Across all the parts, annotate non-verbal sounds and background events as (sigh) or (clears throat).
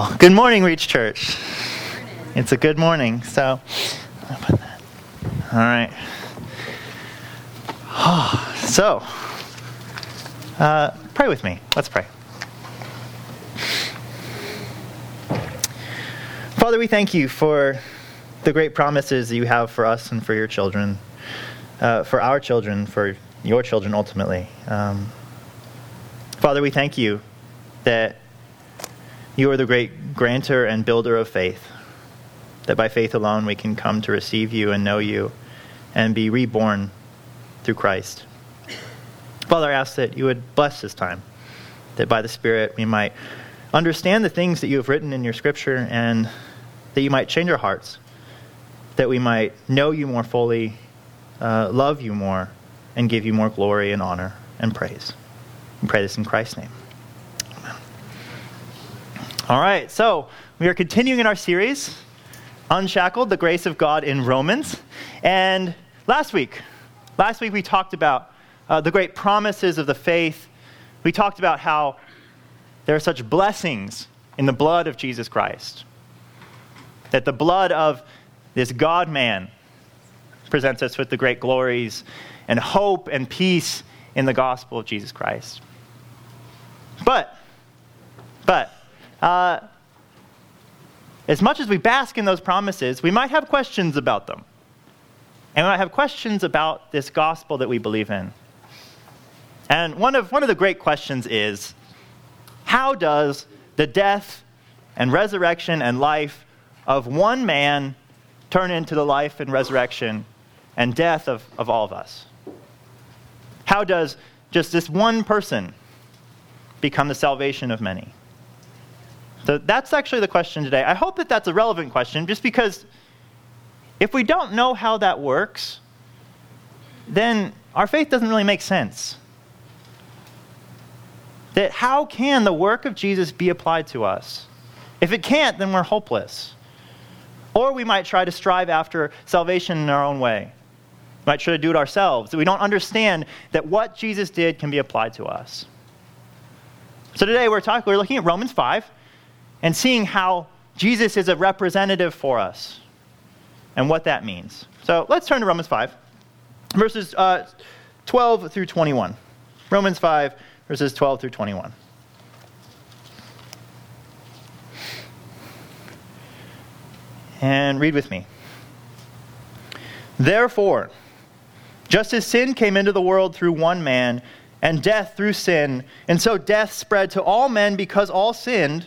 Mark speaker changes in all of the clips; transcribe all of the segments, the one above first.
Speaker 1: Well, good morning, Reach Church. It's a good morning. So, all right. so, uh, pray with me. Let's pray. Father, we thank you for the great promises that you have for us and for your children, uh, for our children, for your children ultimately. Um, Father, we thank you that you are the great granter and builder of faith, that by faith alone we can come to receive you and know you and be reborn through Christ. Father, I ask that you would bless this time, that by the Spirit we might understand the things that you have written in your scripture and that you might change our hearts, that we might know you more fully, uh, love you more, and give you more glory and honor and praise. We pray this in Christ's name. All right, so we are continuing in our series, Unshackled, the Grace of God in Romans. And last week, last week we talked about uh, the great promises of the faith. We talked about how there are such blessings in the blood of Jesus Christ. That the blood of this God man presents us with the great glories and hope and peace in the gospel of Jesus Christ. But, but, uh, as much as we bask in those promises, we might have questions about them. And we might have questions about this gospel that we believe in. And one of, one of the great questions is how does the death and resurrection and life of one man turn into the life and resurrection and death of, of all of us? How does just this one person become the salvation of many? So that's actually the question today. I hope that that's a relevant question just because if we don't know how that works, then our faith doesn't really make sense. That how can the work of Jesus be applied to us? If it can't, then we're hopeless. Or we might try to strive after salvation in our own way. We might try to do it ourselves. We don't understand that what Jesus did can be applied to us. So today we're talking, we're looking at Romans 5 and seeing how Jesus is a representative for us and what that means. So let's turn to Romans 5, verses uh, 12 through 21. Romans 5, verses 12 through 21. And read with me. Therefore, just as sin came into the world through one man, and death through sin, and so death spread to all men because all sinned,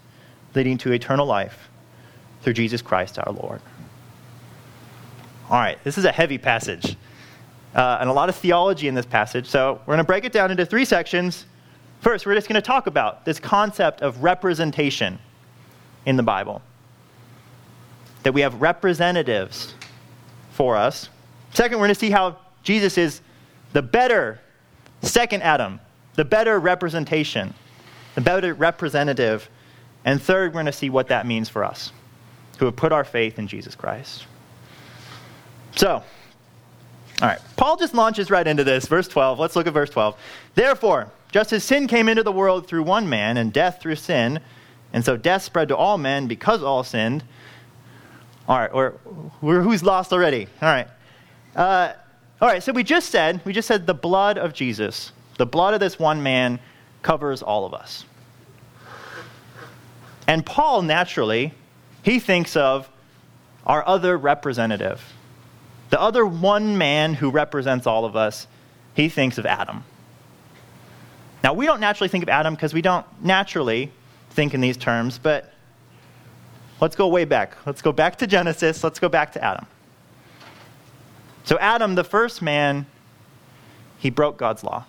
Speaker 1: leading to eternal life through Jesus Christ our Lord. All right, this is a heavy passage. Uh, and a lot of theology in this passage. So we're going to break it down into three sections. First, we're just going to talk about this concept of representation in the Bible that we have representatives for us. Second, we're going to see how Jesus is the better second Adam, the better representation, the better representative. And third, we're going to see what that means for us who have put our faith in Jesus Christ. So, all right, Paul just launches right into this. Verse 12. Let's look at verse 12. Therefore, just as sin came into the world through one man, and death through sin, and so death spread to all men because all sinned. All right, or, who's lost already? All right. Uh, all right, so we just said, we just said the blood of Jesus, the blood of this one man covers all of us. And Paul, naturally, he thinks of our other representative. The other one man who represents all of us, he thinks of Adam. Now, we don't naturally think of Adam because we don't naturally think in these terms, but let's go way back. Let's go back to Genesis. Let's go back to Adam. So, Adam, the first man, he broke God's law.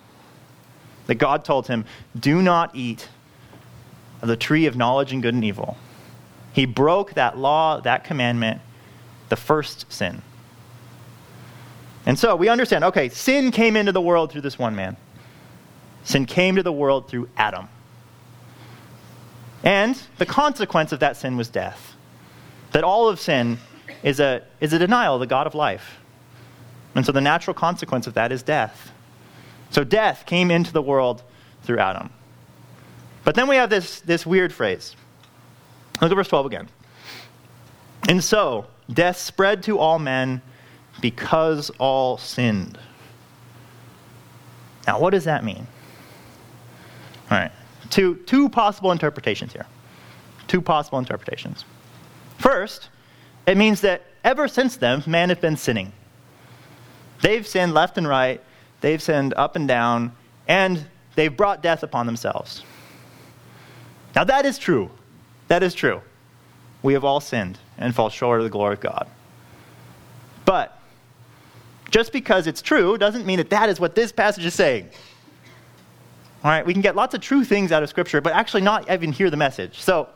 Speaker 1: That God told him, Do not eat of the tree of knowledge and good and evil. He broke that law, that commandment, the first sin. And so we understand okay, sin came into the world through this one man. Sin came to the world through Adam. And the consequence of that sin was death. That all of sin is a, is a denial of the God of life. And so the natural consequence of that is death. So death came into the world through Adam. But then we have this, this weird phrase. Look at verse 12 again. And so death spread to all men because all sinned. Now, what does that mean? All right. Two, two possible interpretations here. Two possible interpretations. First, it means that ever since then, man has been sinning. They've sinned left and right, they've sinned up and down, and they've brought death upon themselves. Now, that is true. That is true. We have all sinned and fall short of the glory of God. But just because it's true doesn't mean that that is what this passage is saying. All right, we can get lots of true things out of Scripture, but actually not even hear the message. So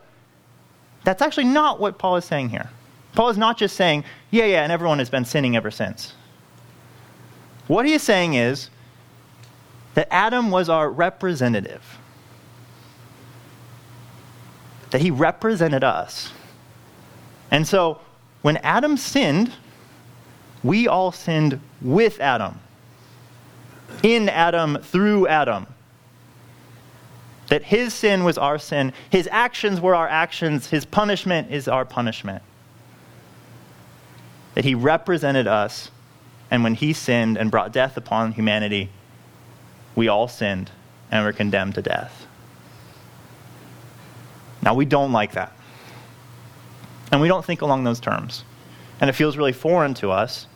Speaker 1: that's actually not what Paul is saying here. Paul is not just saying, yeah, yeah, and everyone has been sinning ever since. What he is saying is that Adam was our representative, that he represented us. And so when Adam sinned, we all sinned with Adam, in Adam, through Adam. That his sin was our sin, his actions were our actions, his punishment is our punishment. That he represented us, and when he sinned and brought death upon humanity, we all sinned and were condemned to death. Now, we don't like that. And we don't think along those terms. And it feels really foreign to us.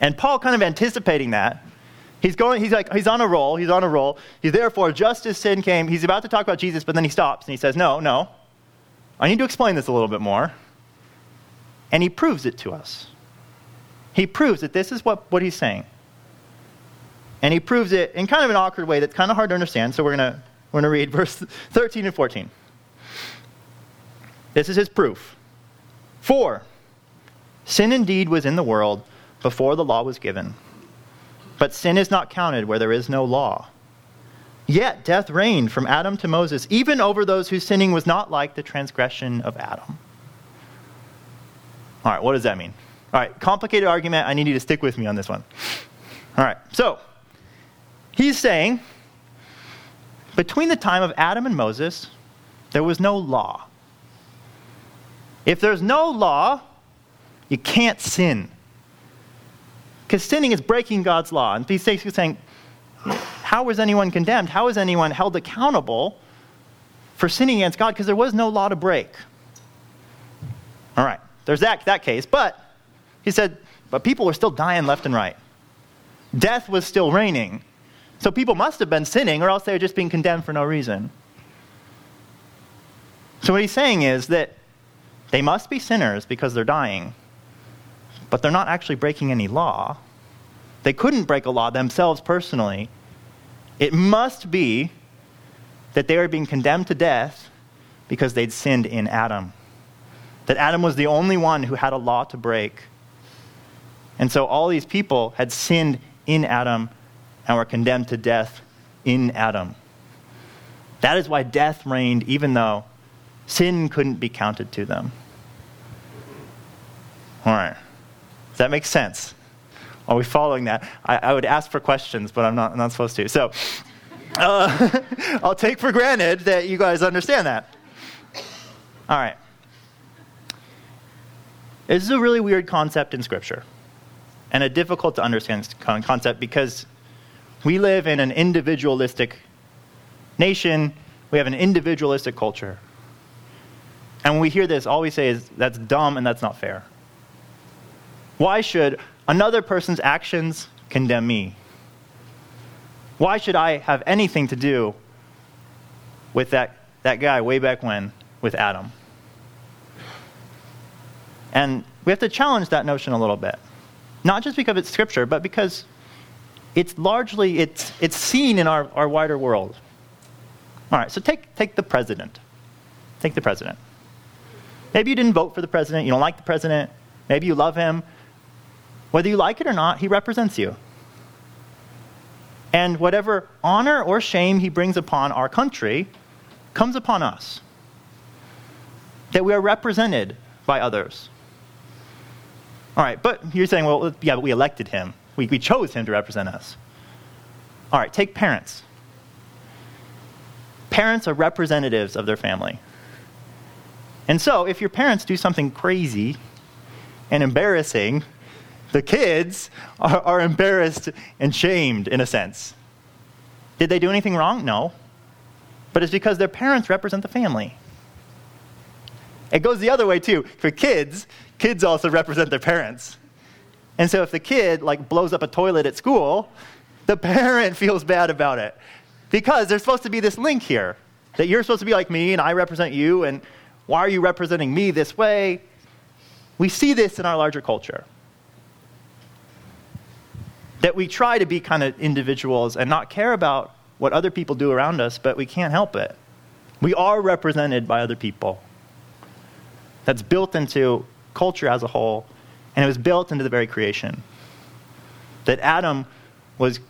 Speaker 1: And Paul, kind of anticipating that, He's going, he's like, he's on a roll, he's on a roll. He's therefore, just as sin came, he's about to talk about Jesus, but then he stops and he says, No, no. I need to explain this a little bit more. And he proves it to us. He proves that this is what, what he's saying. And he proves it in kind of an awkward way that's kind of hard to understand, so we're going to we're going to read (laughs) verse 13 and 14. This is his proof. For sin indeed was in the world before the law was given but sin is not counted where there is no law. Yet death reigned from Adam to Moses, even over those whose sinning was not like the transgression of Adam. All right, what does that mean? All right, complicated argument. I need you to stick with me on this one. All right, so he's saying between the time of Adam and Moses, there was no law. If there's no law, you can't sin. Because sinning is breaking God's law. And he's basically saying, how was anyone condemned? How was anyone held accountable for sinning against God? Because there was no law to break. All right, there's that, that case. But he said, but people were still dying left and right. Death was still reigning. So people must have been sinning, or else they were just being condemned for no reason. So what he's saying is that they must be sinners because they're dying but they're not actually breaking any law. They couldn't break a law themselves personally. It must be that they are being condemned to death because they'd sinned in Adam. That Adam was the only one who had a law to break. And so all these people had sinned in Adam and were condemned to death in Adam. That is why death reigned, even though sin couldn't be counted to them. All right Does that make sense? Are we following that? I, I would ask for questions, but I'm not, I'm not supposed to. So (laughs) uh, (laughs) I'll take for granted that you guys understand that. All right. This is a really weird concept in Scripture and a difficult to understand concept because we live in an individualistic nation, we have an individualistic culture. And when we hear this, all we say is, that's dumb and that's not fair. Why should another person's actions condemn me? Why should I have anything to do with that, that guy way back when with Adam? And we have to challenge that notion a little bit. Not just because it's scripture, but because it's largely it's, it's seen in our, our wider world. All right, so take, take the president. Take the president. Maybe you didn't vote for the president, you don't like the president, maybe you love him. Whether you like it or not, he represents you. And whatever honor or shame he brings upon our country comes upon us. That we are represented by others. All right, but you're saying, well, yeah, but we elected him. We, we chose him to represent us. All right, take parents. Parents are representatives of their family. And so, if your parents do something crazy and embarrassing, the kids are, are, embarrassed and shamed in a sense. Did they do anything wrong? No. But it's because their parents represent the family. It goes the other way too. For kids, kids also represent their parents. And so if the kid like blows up a toilet at school, the parent (laughs) feels bad about it. Because there's supposed to be this link here that you're supposed to be like me and I represent you and why are you representing me this way? We see this in our larger culture. That we try to be kind of individuals and not care about what other people do around us, but we can't help it. We are represented by other people. That's built into culture as a whole, and it was built into the very creation. That Adam was,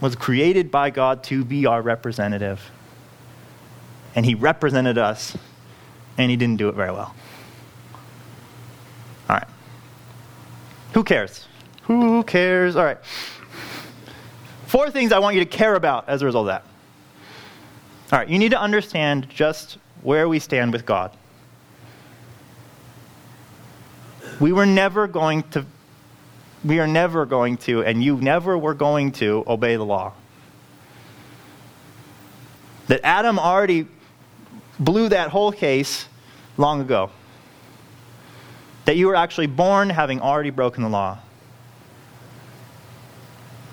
Speaker 1: was created by God to be our representative. And he represented us, and he didn't do it very well. All right. Who cares? Who cares? All right. Four things I want you to care about as a result of that. All right, you need to understand just where we stand with God. We were never going to, we are never going to, and you never were going to obey the law. That Adam already blew that whole case long ago. That you were actually born having already broken the law.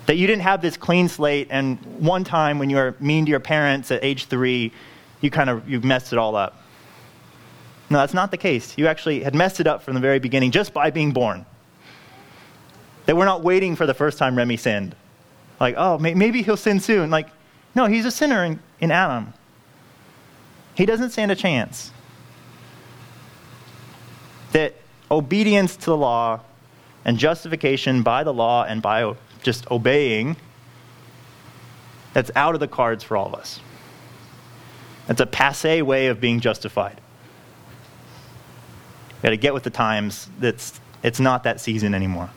Speaker 1: That you didn't have this clean slate, and one time when you were mean to your parents at age three, you kind of you messed it all up. No, that's not the case. You actually had messed it up from the very beginning just by being born. That we're not waiting for the first time Remy sinned. Like, oh, maybe he'll sin soon. Like, no, he's a sinner in, in Adam. He doesn't stand a chance. That obedience to the law and justification by the law and by just obeying, that's out of the cards for all of us. That's a passe way of being justified got to get with the times. That's, it's not that season anymore.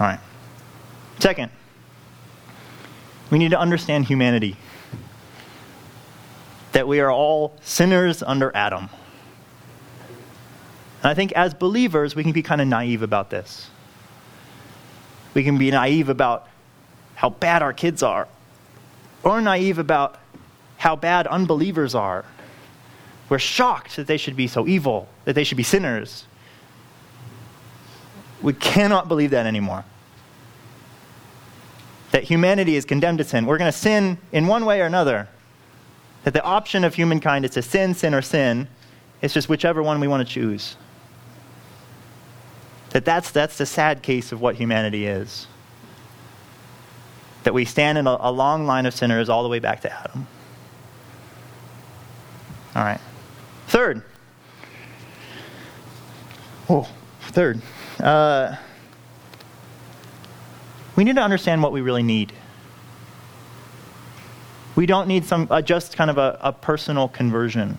Speaker 1: All right. Second, we need to understand humanity. That we are all sinners under Adam. And I think as believers, we can be kind of naive about this. We can be naive about how bad our kids are, or naive about how bad unbelievers are we're shocked that they should be so evil, that they should be sinners. We cannot believe that anymore. That humanity is condemned to sin. We're going to sin in one way or another. That the option of humankind is to sin, sin, or sin. It's just whichever one we want to choose. That that's, that's the sad case of what humanity is. That we stand in a, a long line of sinners all the way back to Adam. All right. Third, oh, third, uh, we need to understand what we really need. We don't need some uh, just kind of a, a personal conversion.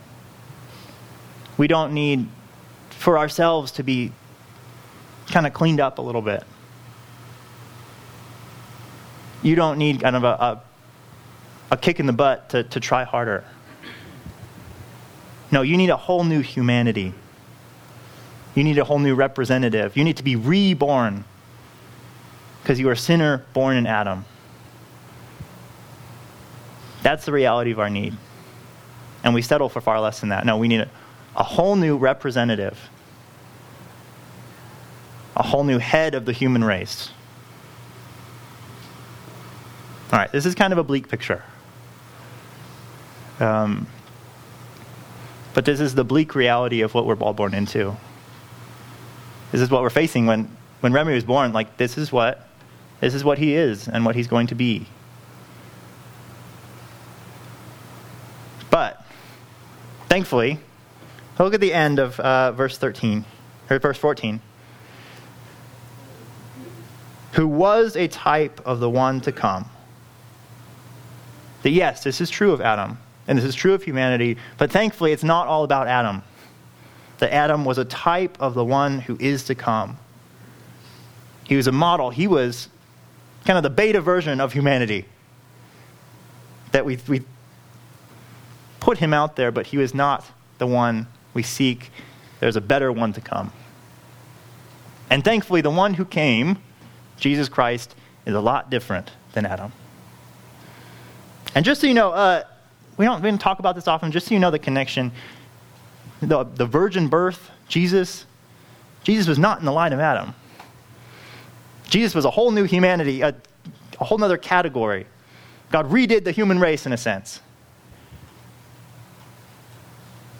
Speaker 1: We don't need for ourselves to be kind of cleaned up a little bit. You don't need kind of a, a, a kick in the butt to, to try harder. No, you need a whole new humanity. You need a whole new representative. You need to be reborn because you are a sinner born in Adam. That's the reality of our need. And we settle for far less than that. No, we need a, a whole new representative, a whole new head of the human race. All right, this is kind of a bleak picture. Um, but this is the bleak reality of what we're all born into. This is what we're facing when, when Remy was born. Like, this is what this is what he is and what he's going to be. But, thankfully, look at the end of uh, verse 13, or verse 14. Who was a type of the one to come. That yes, this is true of Adam, and this is true of humanity, but thankfully it's not all about Adam. That Adam was a type of the one who is to come. He was a model. He was kind of the beta version of humanity. That we, we put him out there, but he was not the one we seek. There's a better one to come. And thankfully, the one who came, Jesus Christ, is a lot different than Adam. And just so you know, uh, we, don't, we don't talk about this often, just so you know the connection. The, the virgin birth, Jesus, Jesus was not in the line of Adam. Jesus was a whole new humanity, a, a whole other category. God redid the human race in a sense.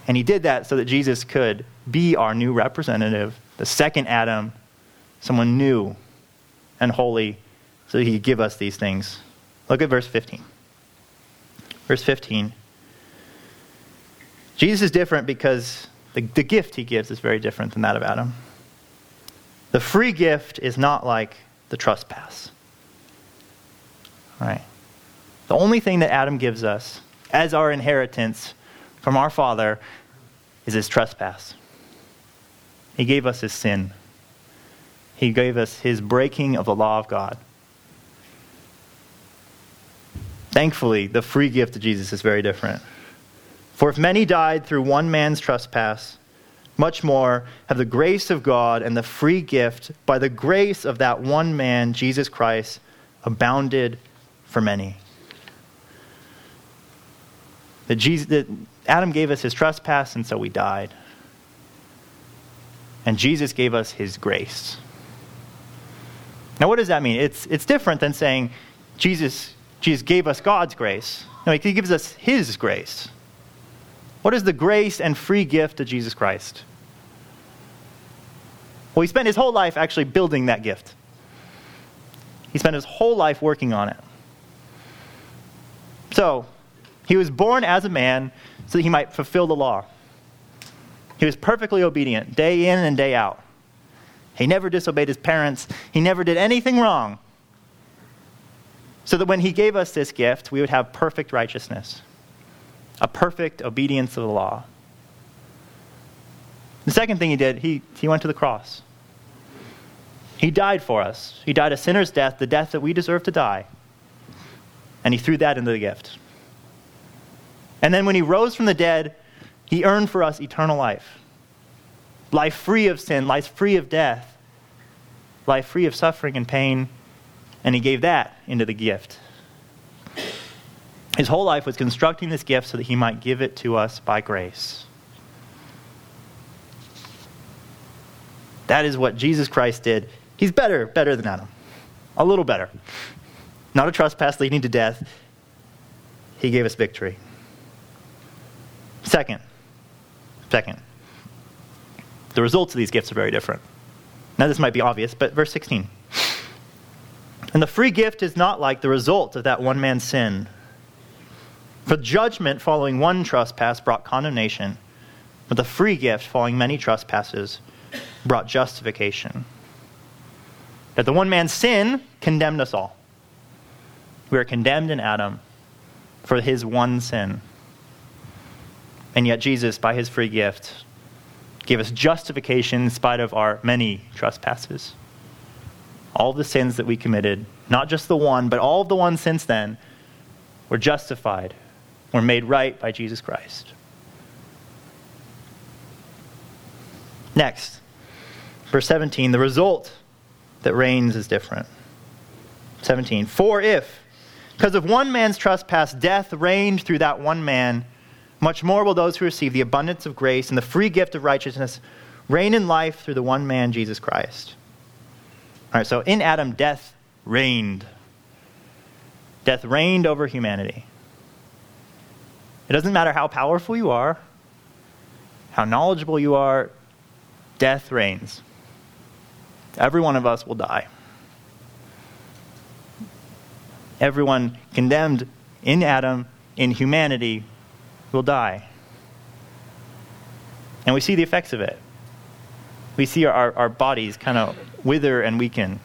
Speaker 1: And he did that so that Jesus could be our new representative, the second Adam, someone new and holy, so he could give us these things. Look at verse 15. Verse 15. Jesus is different because the, the gift he gives is very different than that of Adam. The free gift is not like the trespass. Right? The only thing that Adam gives us as our inheritance from our Father is his trespass. He gave us his sin. He gave us his breaking of the law of God. Thankfully, the free gift of Jesus is very different. For if many died through one man's trespass, much more have the grace of God and the free gift by the grace of that one man, Jesus Christ, abounded for many. That, Jesus, that Adam gave us his trespass, and so we died. And Jesus gave us his grace. Now, what does that mean? It's, it's different than saying Jesus, Jesus gave us God's grace. No, he gives us his grace. What is the grace and free gift of Jesus Christ? Well, he spent his whole life actually building that gift. He spent his whole life working on it. So, he was born as a man so that he might fulfill the law. He was perfectly obedient, day in and day out. He never disobeyed his parents, he never did anything wrong. So that when he gave us this gift, we would have perfect righteousness a perfect obedience to the law. The second thing he did, he, he went to the cross. He died for us. He died a sinner's death, the death that we deserve to die. And he threw that into the gift. And then when he rose from the dead, he earned for us eternal life life free of sin, life free of death, life free of suffering and pain. And he gave that into the gift. His whole life was constructing this gift so that he might give it to us by grace. That is what Jesus Christ did. He's better, better than Adam. A little better. Not a trespass leading to death. He gave us victory. Second, second, the results of these gifts are very different. Now, this might be obvious, but verse 16. And the free gift is not like the result of that one man's sin for judgment following one trespass brought condemnation, but the free gift following many trespasses brought justification. That the one man's sin condemned us all. We are condemned in Adam for his one sin. And yet, Jesus, by his free gift, gave us justification in spite of our many trespasses. All the sins that we committed, not just the one, but all of the ones since then, were justified, were made right by Jesus Christ. Next, verse 17, the result that reigns is different. 17, for if, because of one man's trespass, death reigned through that one man, much more will those who receive the abundance of grace and the free gift of righteousness reign in life through the one man, Jesus Christ. All right, so in Adam, death reigned. Death reigned over humanity. It doesn't matter how powerful you are, how knowledgeable you are, death reigns. Every one of us will die. Everyone condemned in Adam, in humanity, will die. And we see the effects of it. We see our, our bodies kind of wither and weaken.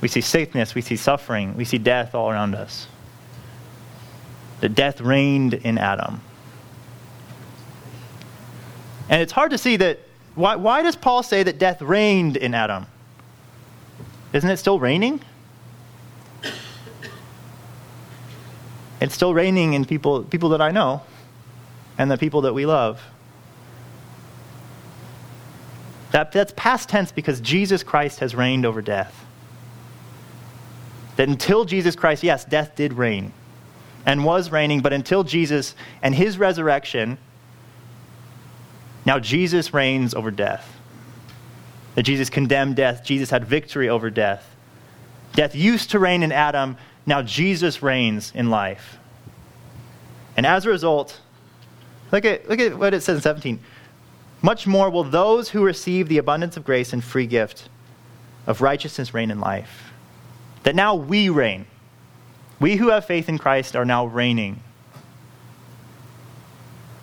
Speaker 1: We see sickness, we see suffering, we see death all around us. The death reigned in Adam. And it's hard to see that. Why, why does Paul say that death reigned in Adam? Isn't it still reigning? It's still reigning in people, people that I know and the people that we love. That, that's past tense because Jesus Christ has reigned over death. That until Jesus Christ, yes, death did reign and was reigning, but until Jesus and his resurrection, now Jesus reigns over death. That Jesus condemned death, Jesus had victory over death. Death used to reign in Adam, now Jesus reigns in life. And as a result, look at, look at what it says in 17. Much more will those who receive the abundance of grace and free gift of righteousness reign in life. That now we reign. We who have faith in Christ are now reigning.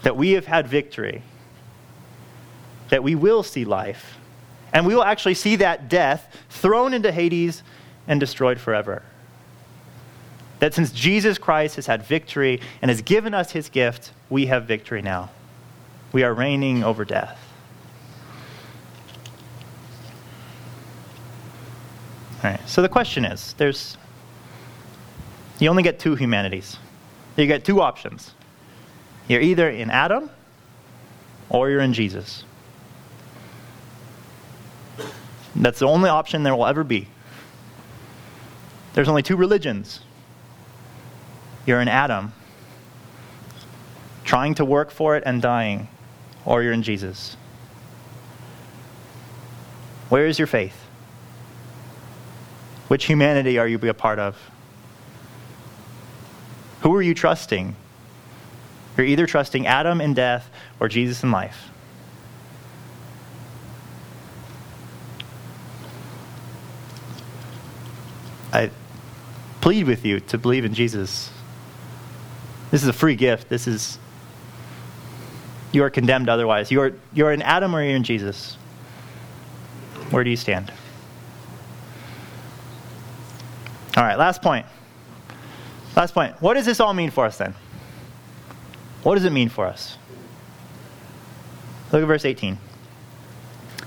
Speaker 1: That we have had victory. That we will see life. And we will actually see that death thrown into Hades and destroyed forever. That since Jesus Christ has had victory and has given us his gift, we have victory now. We are reigning over death. All right, so the question is there's, you only get two humanities. You get two options. You're either in Adam or you're in Jesus. That's the only option there will ever be. There's only two religions. You're in Adam, trying to work for it and dying, or you're in Jesus. Where is your faith? Which humanity are you a part of? Who are you trusting? You're either trusting Adam in death or Jesus in life. I plead with you to believe in Jesus. This is a free gift. This is, you are condemned otherwise. You are, you are in Adam or you're in Jesus. Where do you stand? All right, last point. Last point. What does this all mean for us then? What does it mean for us? Look at verse 18.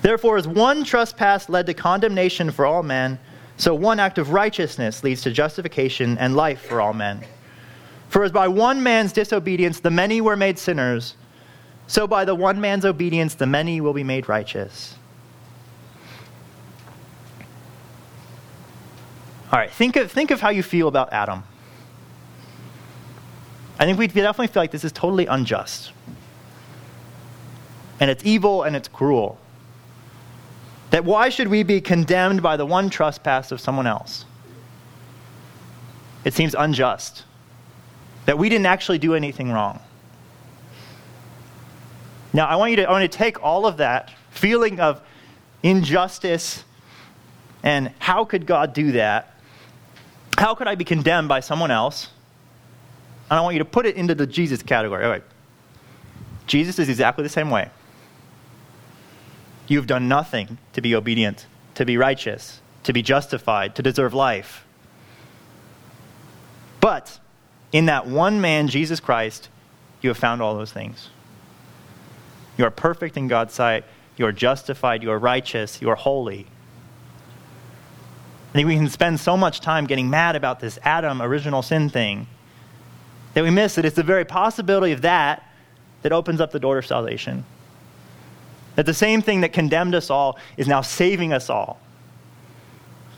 Speaker 1: Therefore, as one trespass led to condemnation for all men, so one act of righteousness leads to justification and life for all men. For as by one man's disobedience the many were made sinners, so by the one man's obedience the many will be made righteous. All right, think of, think of how you feel about Adam. I think we definitely feel like this is totally unjust. And it's evil and it's cruel. That why should we be condemned by the one trespass of someone else? It seems unjust. That we didn't actually do anything wrong. Now, I want you to, I want to take all of that feeling of injustice and how could God do that? How could I be condemned by someone else? And I want you to put it into the Jesus category. All right. Jesus is exactly the same way. You've done nothing to be obedient, to be righteous, to be justified, to deserve life. But in that one man, Jesus Christ, you have found all those things. You are perfect in God's sight. You are justified. You are righteous. You are holy. I think we can spend so much time getting mad about this Adam original sin thing that we miss that it's the very possibility of that that opens up the door to salvation. That the same thing that condemned us all is now saving us all.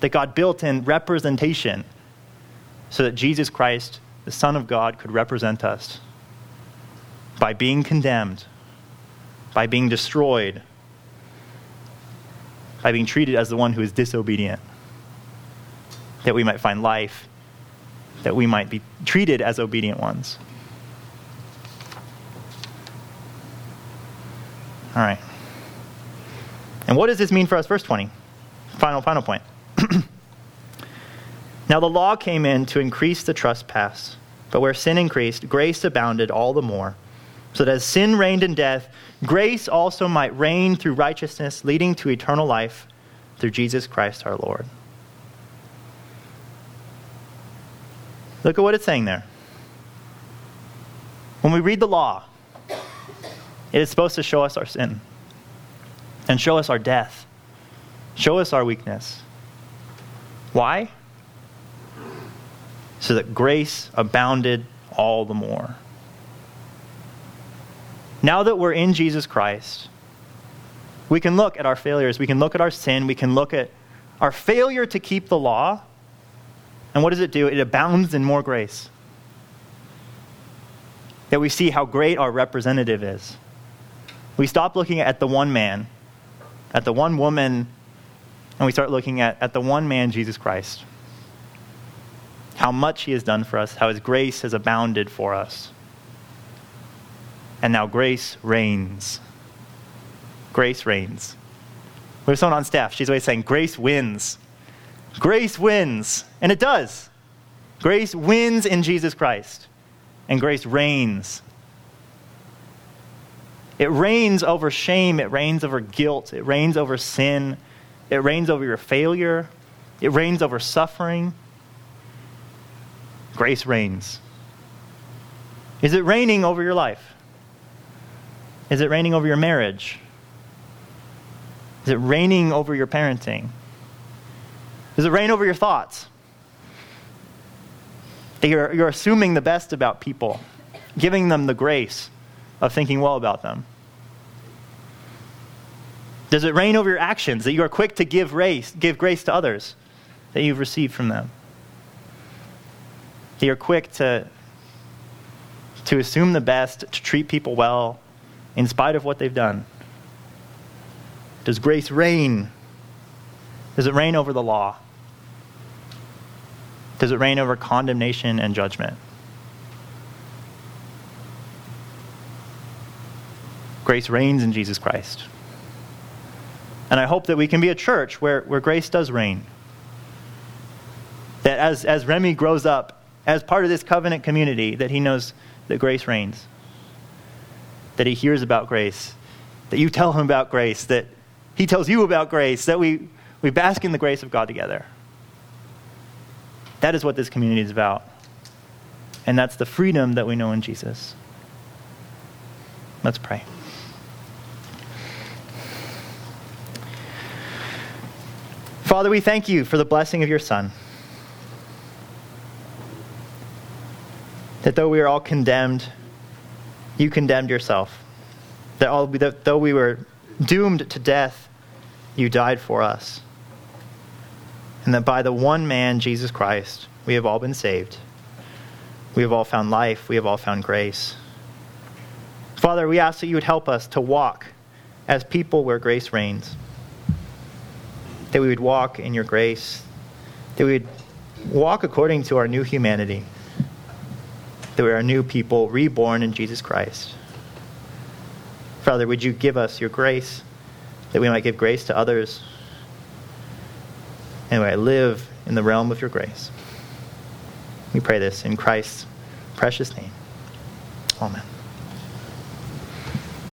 Speaker 1: That God built in representation so that Jesus Christ, the Son of God, could represent us by being condemned, by being destroyed, by being treated as the one who is disobedient, that we might find life, that we might be treated as obedient ones. All right. And what does this mean for us? Verse 20. Final, final point. (clears throat) now the law came in to increase the trespass, but where sin increased, grace abounded all the more so that as sin reigned in death, grace also might reign through righteousness, leading to eternal life through Jesus Christ our Lord. Look at what it's saying there. When we read the law, it is supposed to show us our sin and show us our death, show us our weakness. Why? So that grace abounded all the more. Now that we're in Jesus Christ, we can look at our failures, we can look at our sin, we can look at our failure to keep the law. And what does it do? It abounds in more grace. That we see how great our representative is. We stop looking at the one man, at the one woman, and we start looking at, at the one man, Jesus Christ. How much he has done for us, how his grace has abounded for us and now grace reigns. Grace reigns. We have someone on staff. She's always saying, Grace wins. Grace wins. And it does. Grace wins in Jesus Christ. And grace reigns. It reigns over shame. It reigns over guilt. It reigns over sin. It reigns over your failure. It reigns over suffering. Grace reigns. Is it reigning over your life? Is it reigning over your marriage? Is it reigning over your parenting? Does it reign over your thoughts? That you're, you're assuming the best about people, giving them the grace of thinking well about them. Does it reign over your actions, that you are quick to give grace, give grace to others that you've received from them? That you're quick to, to assume the best, to treat people well, in spite of what they've done? Does grace reign? Does it reign over the law? Does it reign over condemnation and judgment? Grace reigns in Jesus Christ. And I hope that we can be a church where, where grace does reign. That as, as Remy grows up, as part of this covenant community, that he knows that grace reigns that he hears about grace, that you tell him about grace, that he tells you about grace, that we, we bask in the grace of God together. That is what this community is about. And that's the freedom that we know in Jesus. Let's pray. Father, we thank you for the blessing of your Son. That though we are all condemned, you condemned yourself. That, all, that though we were doomed to death, you died for us. And that by the one man, Jesus Christ, we have all been saved. We have all found life. We have all found grace. Father, we ask that you would help us to walk as people where grace reigns. That we would walk in your grace. That we would walk according to our new humanity that we are new people reborn in Jesus Christ. Father, would you give us your grace that we might give grace to others? And anyway, we live in the realm of your grace. We pray this in Christ's precious name. Amen.